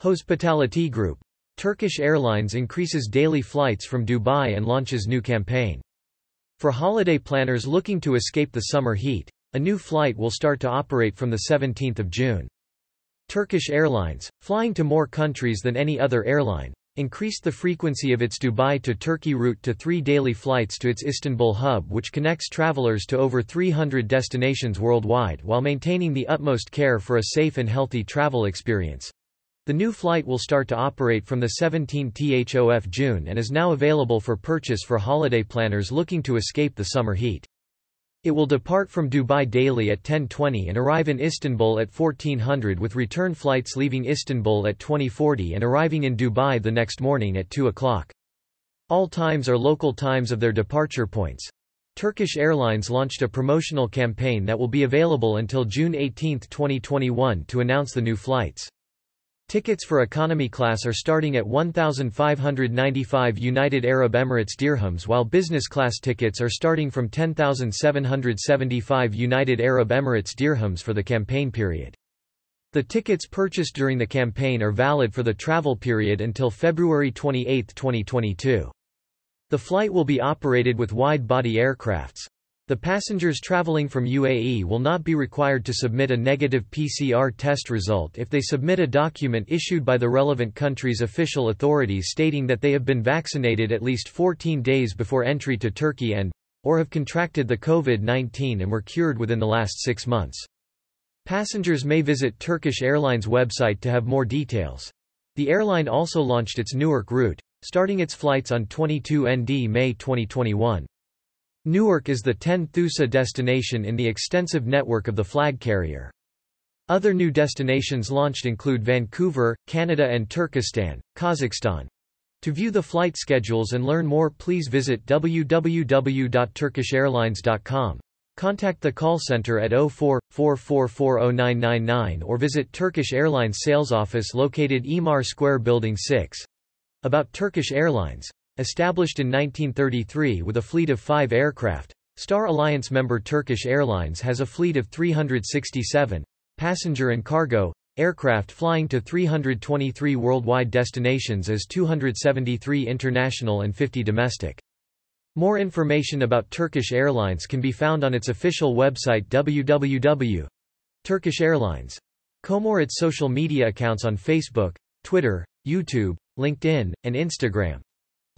Hospitality Group. Turkish Airlines increases daily flights from Dubai and launches new campaign. For holiday planners looking to escape the summer heat, a new flight will start to operate from the 17th of June. Turkish Airlines, flying to more countries than any other airline, increased the frequency of its Dubai to Turkey route to three daily flights to its Istanbul hub which connects travelers to over 300 destinations worldwide while maintaining the utmost care for a safe and healthy travel experience. The new flight will start to operate from the 17th of June and is now available for purchase for holiday planners looking to escape the summer heat. It will depart from Dubai daily at 10.20 and arrive in Istanbul at 1400 with return flights leaving Istanbul at 2040 and arriving in Dubai the next morning at 2 o'clock. All times are local times of their departure points. Turkish Airlines launched a promotional campaign that will be available until June 18, 2021 to announce the new flights. Tickets for economy class are starting at 1,595 United Arab Emirates dirhams while business class tickets are starting from 10,775 United Arab Emirates dirhams for the campaign period. The tickets purchased during the campaign are valid for the travel period until February 28, 2022. The flight will be operated with wide-body aircrafts. The passengers traveling from UAE will not be required to submit a negative PCR test result if they submit a document issued by the relevant country's official authorities stating that they have been vaccinated at least 14 days before entry to Turkey and or have contracted the COVID-19 and were cured within the last six months. Passengers may visit Turkish Airlines website to have more details. The airline also launched its Newark route, starting its flights on 22 ND May 2021. Newark is the 10th USA destination in the extensive network of the flag carrier. Other new destinations launched include Vancouver, Canada and Turkestan, Kazakhstan. To view the flight schedules and learn more please visit www.turkishairlines.com. Contact the call center at 04 44409999 or visit Turkish Airlines sales office located Emaar Square Building 6. About Turkish Airlines Established in 1933 with a fleet of five aircraft, Star Alliance member Turkish Airlines has a fleet of 367 passenger and cargo aircraft flying to 323 worldwide destinations as 273 international and 50 domestic. More information about Turkish Airlines can be found on its official website www.turkishairlines.com or its social media accounts on Facebook, Twitter, YouTube, LinkedIn, and Instagram.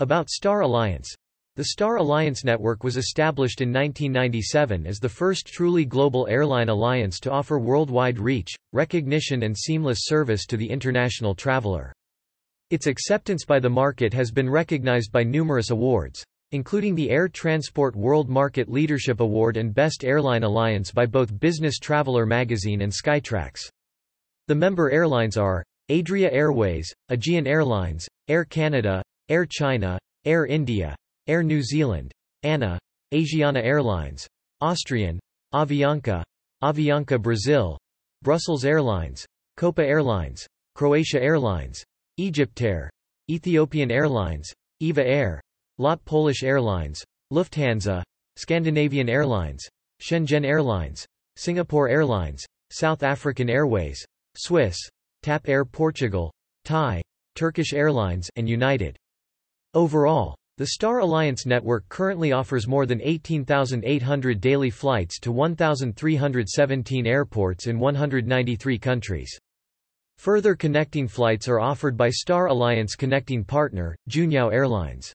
About Star Alliance The Star Alliance network was established in 1997 as the first truly global airline alliance to offer worldwide reach, recognition and seamless service to the international traveler. Its acceptance by the market has been recognized by numerous awards, including the Air Transport World Market Leadership Award and Best Airline Alliance by both Business Traveler magazine and Skytrax. The member airlines are Adria Airways, Aegean Airlines, Air Canada, Air China, Air India, Air New Zealand, ANA, Asiana Airlines, Austrian, Avianca, Avianca Brazil, Brussels Airlines, Copa Airlines, Croatia Airlines, Egyptair, Ethiopian Airlines, EVA Air, LOT Polish Airlines, Lufthansa, Scandinavian Airlines, Shenzhen Airlines, Singapore Airlines, South African Airways, Swiss, TAP Air Portugal, Thai, Turkish Airlines and United. Overall, the Star Alliance network currently offers more than 18,800 daily flights to 1,317 airports in 193 countries. Further connecting flights are offered by Star Alliance connecting partner, Junyao Airlines.